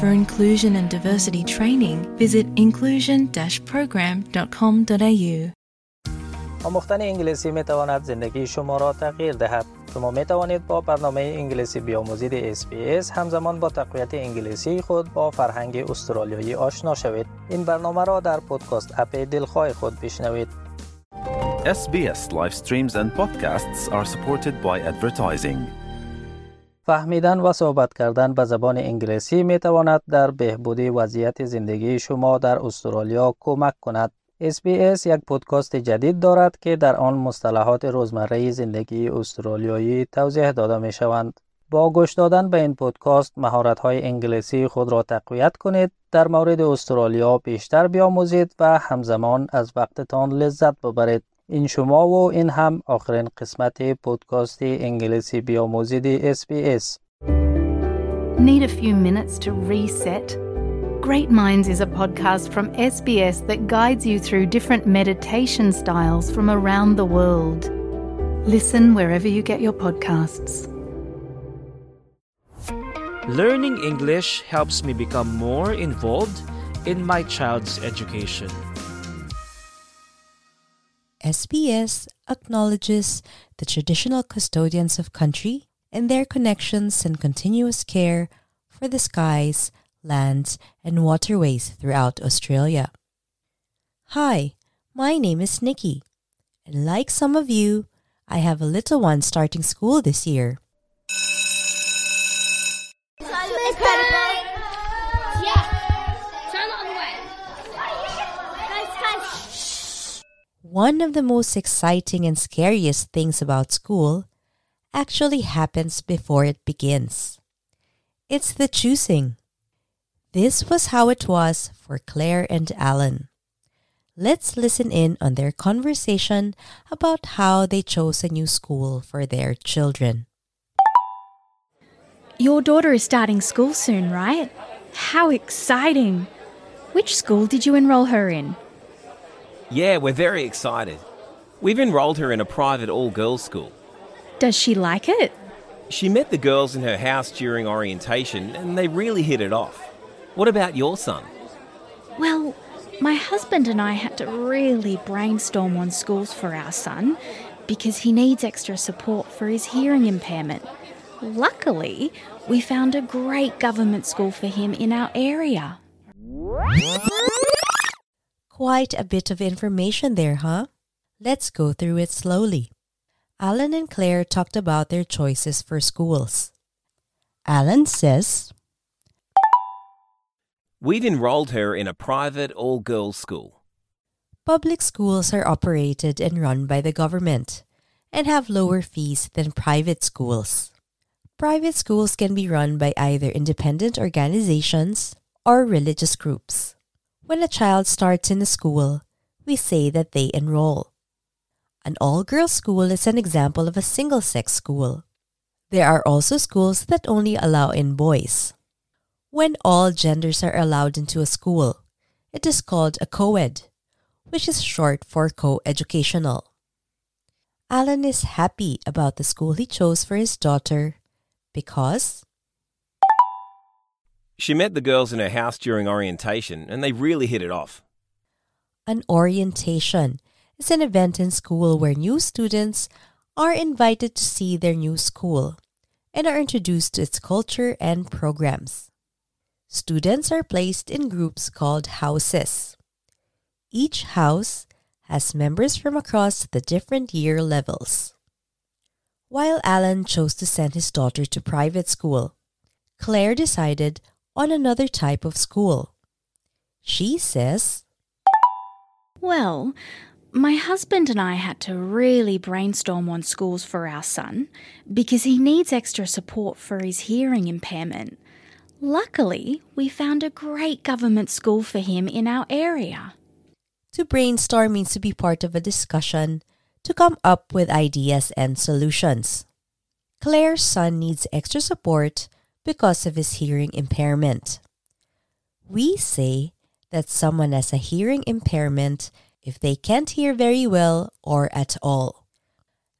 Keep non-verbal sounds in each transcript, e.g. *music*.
For inclusion and diversity training, visit inclusion-program.com.au. آموختن انگلیسی می تواند زندگی شما را تغییر دهد. شما می توانید با برنامه انگلیسی بیاموزید SBS همزمان با تقویت انگلیسی خود با فرهنگ استرالیایی آشنا شوید. این برنامه را در پودکاست اپ دلخواه خود بشنوید. SBS live streams and podcasts are supported by advertising. فهمیدن و صحبت کردن به زبان انگلیسی می تواند در بهبود وضعیت زندگی شما در استرالیا کمک کند. SBS یک پودکاست جدید دارد که در آن مصطلحات روزمره زندگی استرالیایی توضیح داده می شوند. با گوش دادن به این پودکاست مهارت های انگلیسی خود را تقویت کنید، در مورد استرالیا بیشتر بیاموزید و همزمان از وقتتان لذت ببرید. این شما و این هم آخرین قسمت پودکاست انگلیسی بیاموزید SBS. Need a few minutes to reset? Great Minds is a podcast from SBS that guides you through different meditation styles from around the world. Listen wherever you get your podcasts. Learning English helps me become more involved in my child's education. SBS acknowledges the traditional custodians of country and their connections and continuous care for the skies, lands, and waterways throughout Australia. Hi, my name is Nikki, and like some of you, I have a little one starting school this year. One of the most exciting and scariest things about school actually happens before it begins. It's the choosing. This was how it was for Claire and Alan. Let's listen in on their conversation about how they chose a new school for their children. Your daughter is starting school soon, right? How exciting! Which school did you enrol her in? Yeah, we're very excited. We've enrolled her in a private all girls school. Does she like it? She met the girls in her house during orientation and they really hit it off. What about your son? Well, my husband and I had to really brainstorm on schools for our son because he needs extra support for his hearing impairment. Luckily, we found a great government school for him in our area. Quite a bit of information there, huh? Let's go through it slowly. Alan and Claire talked about their choices for schools. Alan says, We've enrolled her in a private all girls school. Public schools are operated and run by the government and have lower fees than private schools. Private schools can be run by either independent organizations or religious groups. When a child starts in a school, we say that they enroll. An all girls school is an example of a single sex school. There are also schools that only allow in boys. When all genders are allowed into a school, it is called a co ed, which is short for co educational. Alan is happy about the school he chose for his daughter because She met the girls in her house during orientation and they really hit it off. an orientation is an event in school where new students are invited to see their new school and are introduced to its culture and programs. Students are placed in groups called houses. Each house has members from across the different year levels. While Alan chose to send his daughter to private school, Claire decided on another type of school. She says, Well, my husband and I had to really brainstorm on schools for our son because he needs extra support for his hearing impairment. Luckily, we found a great government school for him in our area. To brainstorm means to be part of a discussion to come up with ideas and solutions. Claire's son needs extra support because of his hearing impairment. We say that someone has a hearing impairment if they can't hear very well or at all.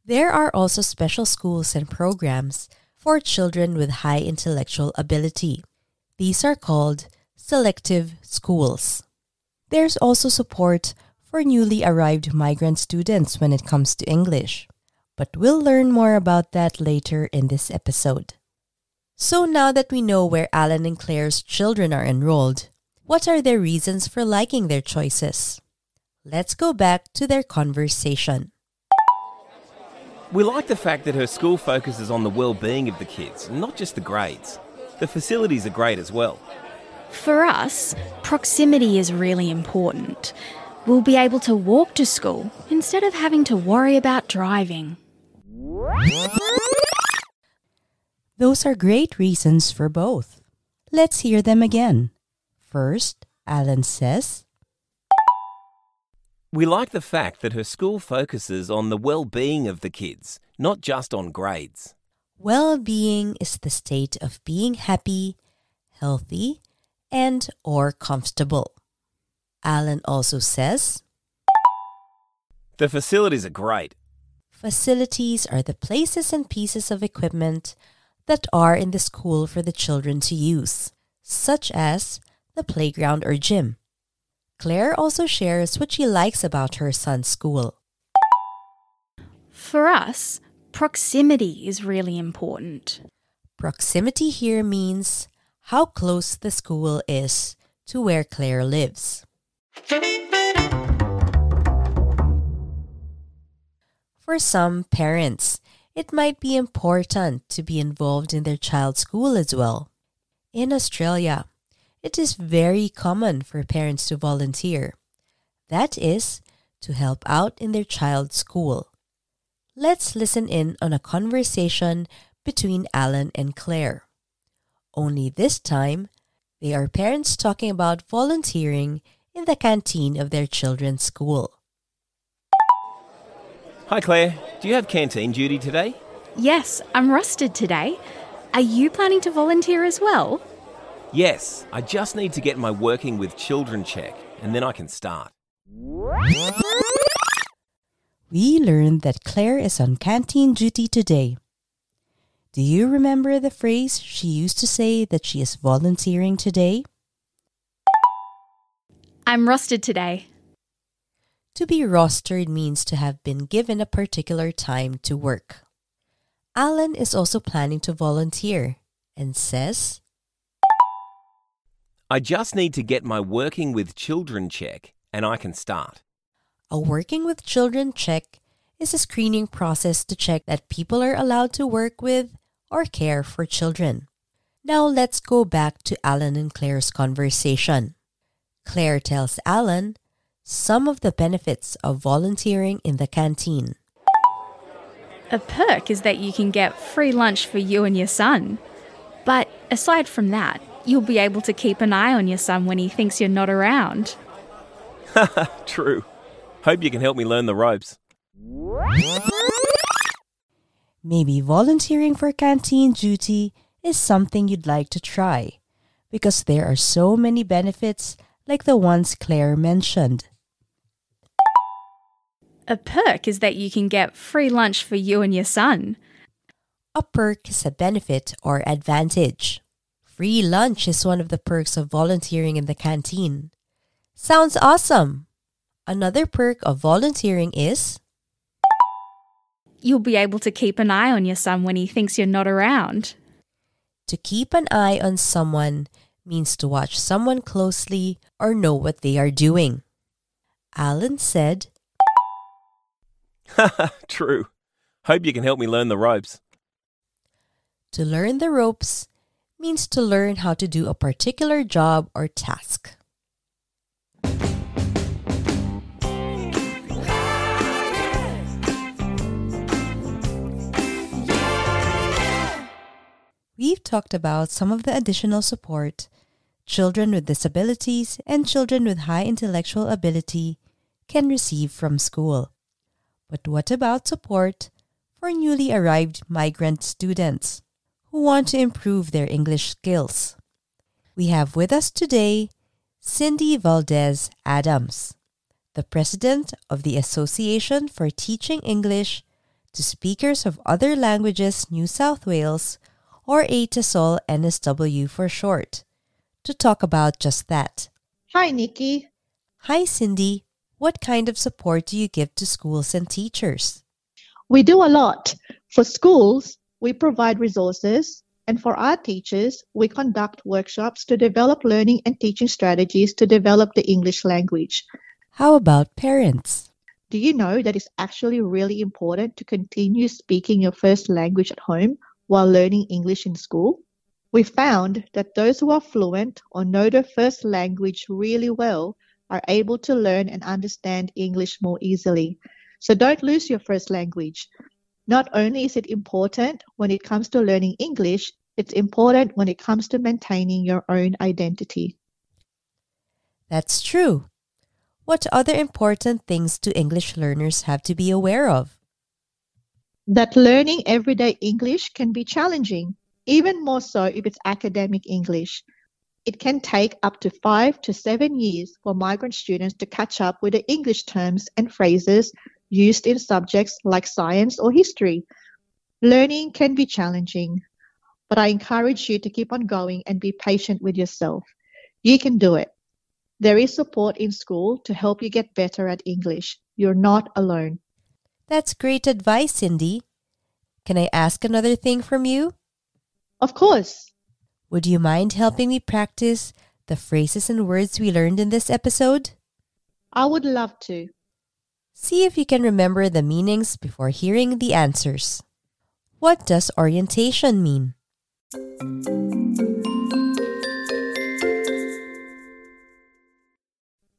There are also special schools and programs for children with high intellectual ability. These are called selective schools. There's also support for newly arrived migrant students when it comes to English, but we'll learn more about that later in this episode. So now that we know where Alan and Claire's children are enrolled, what are their reasons for liking their choices? Let's go back to their conversation. We like the fact that her school focuses on the well-being of the kids, not just the grades. The facilities are great as well. For us, proximity is really important. We'll be able to walk to school instead of having to worry about driving. Those are great reasons for both. Let's hear them again. First, Alan says, We like the fact that her school focuses on the well-being of the kids, not just on grades. Well-being is the state of being happy, healthy, and or comfortable. Alan also says, The facilities are great. Facilities are the places and pieces of equipment that are in the school for the children to use, such as the playground or gym. Claire also shares what she likes about her son's school. For us, proximity is really important. Proximity here means how close the school is to where Claire lives. For some parents, it might be important to be involved in their child's school as well. In Australia, it is very common for parents to volunteer. That is, to help out in their child's school. Let's listen in on a conversation between Alan and Claire. Only this time, they are parents talking about volunteering in the canteen of their children's school. Hi Claire, do you have canteen duty today? Yes, I'm rusted today. Are you planning to volunteer as well? Yes, I just need to get my working with children check and then I can start. We learned that Claire is on canteen duty today. Do you remember the phrase she used to say that she is volunteering today? I'm rusted today. To be rostered means to have been given a particular time to work. Alan is also planning to volunteer and says, I just need to get my working with children check and I can start. A working with children check is a screening process to check that people are allowed to work with or care for children. Now let's go back to Alan and Claire's conversation. Claire tells Alan some of the benefits of volunteering in the canteen. A perk is that you can get free lunch for you and your son. But aside from that, you'll be able to keep an eye on your son when he thinks you're not around. *laughs* True. Hope you can help me learn the ropes. Maybe volunteering for canteen duty is something you'd like to try because there are so many benefits like the ones Claire mentioned. A perk is that you can get free lunch for you and your son. A perk is a benefit or advantage. Free lunch is one of the perks of volunteering in the canteen. Sounds awesome! Another perk of volunteering is You'll be able to keep an eye on your son when he thinks you're not around. to keep an eye on someone means to watch someone closely or know what they are doing. Alan said, *laughs* True. Hope you can help me learn the ropes. To learn the ropes means to learn how to do a particular job or task. we've talked about some of the additional support children with disabilities and children with high intellectual ability can receive from school. But what about support for newly arrived migrant students who want to improve their English skills? We have with us today Cindy Valdez Adams, the president of the Association for Teaching English to Speakers of Other Languages New South Wales, or ATESOL NSW for short, to talk about just that. Hi, Nikki. Hi, Cindy. What kind of support do you give to schools and teachers? We do a lot. For schools, we provide resources, and for our teachers, we conduct workshops to develop learning and teaching strategies to develop the English language. How about parents? Do you know that it's actually really important to continue speaking your first language at home while learning English in school? We found that those who are fluent or know their first language really well are able to learn and understand English more easily. So don't lose your first language. Not only is it important when it comes to learning English, it's important when it comes to maintaining your own identity. That's true. What other important things do English learners have to be aware of? That learning everyday English can be challenging, even more so if it's academic English. It can take up to five to seven years for migrant students to catch up with the English terms and phrases used in subjects like science or history. Learning can be challenging, but I encourage you to keep on going and be patient with yourself. You can do it. There is support in school to help you get better at English. You're not alone. That's great advice, Cindy. Can I ask another thing from you? Of course. Would you mind helping me practice the phrases and words we learned in this episode? I would love to. See if you can remember the meanings before hearing the answers. What does orientation mean?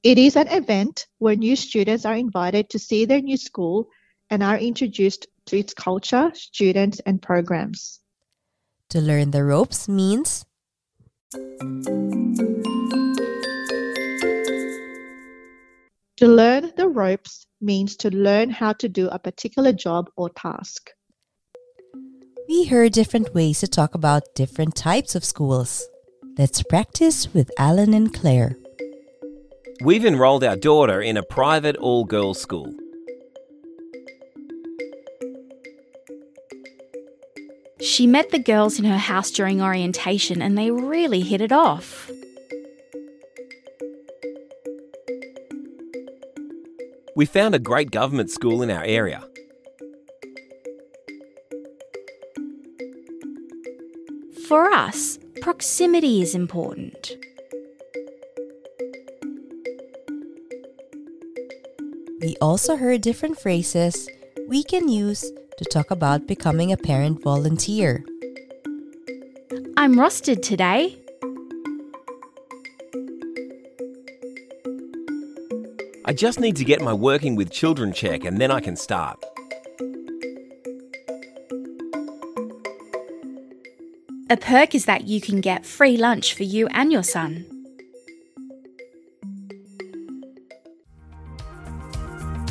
It is an event where new students are invited to see their new school and are introduced to its culture, students, and programs. To learn the ropes means To learn the ropes means to learn how to do a particular job or task. we heard different ways to talk about different types of schools. Let's practice with Alan and Claire. We've enrolled our daughter in a private all girls school. She met the girls in her house during orientation and they really hit it off. We found a great government school in our area. For us, proximity is important. We also heard different phrases we can use to talk about becoming a parent volunteer. I'm rostered today. I just need to get my working with children check and then I can start. A perk is that you can get free lunch for you and your son.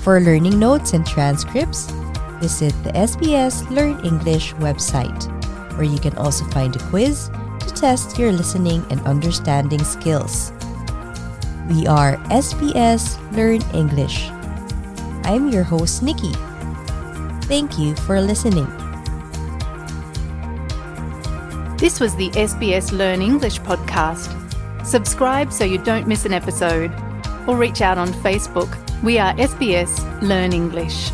For learning notes and transcripts, visit the SBS Learn English website, where you can also find a quiz to test your listening and understanding skills. We are SBS Learn English. I'm your host, Nikki. Thank you for listening. This was the SBS Learn English podcast. Subscribe so you don't miss an episode, or reach out on Facebook. We are SBS Learn English.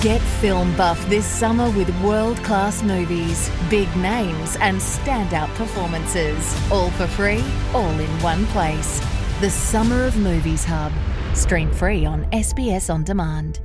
Get film buff this summer with world class movies, big names, and standout performances. All for free, all in one place. The Summer of Movies Hub. Stream free on SBS On Demand.